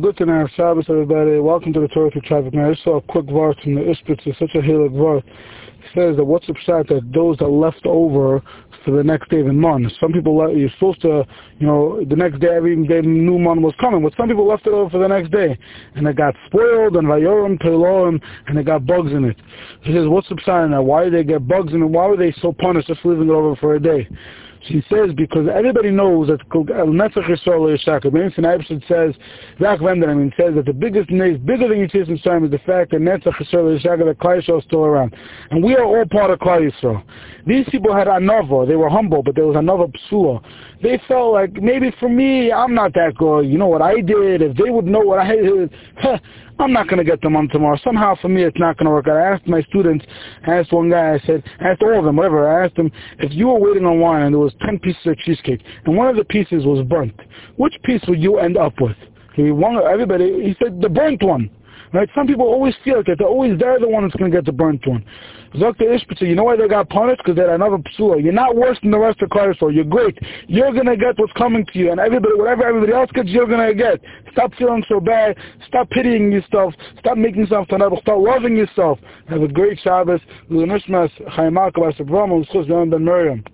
Good to have Shabbos, everybody. Welcome to the Torah to Traffic. Now, I saw a quick verse from the Ishbitz. It's such a hilik verse. It says that what's the pshat that those that left over for the next day of the month. Some people, you're supposed to, you know, the next day, every day new month was coming, but some people left it over for the next day. And it got spoiled, and vayorim, pelorim, and it got bugs in it. He says, what's the in that? Why did they get bugs in it? Why were they so punished just leaving it over for a day? She says because everybody knows that Netzach Yisrael Yishaka. Benson Eibson says, Zach says that the biggest news, bigger than Yetzias Mitzrayim is the fact that Netzach Yisrael Yishaka, that Klal Yisrael is still around. And we are all part of Klal Yisrael. These people had another, they were humble, but there was another psula. They felt like, maybe for me, I'm not that good. You know what I did, if they would know what I did, I'm not going to get them on tomorrow. Somehow for me it's not going to work out. I asked my students, I asked one guy, I said, I asked all of them, whatever, I asked them, if you were waiting on wine and there was 10 pieces of cheesecake and one of the pieces was burnt, which piece would you end up with? He won, everybody, he said the burnt one. Right? Some people always feel like that. They're always they're the one that's going to get the burnt one. Dr. Ishpitzer, you know why they got punished? Because they're another psula. You're not worse than the rest of Klal Yisrael. You're great. You're going to get what's coming to you. And everybody, whatever everybody else gets, you're going to get. Stop feeling so bad. Stop pitying yourself. Stop making yourself vulnerable. Start loving yourself. Have a great Shabbos. L'nishmas, Chaim Malka, Ben Miriam.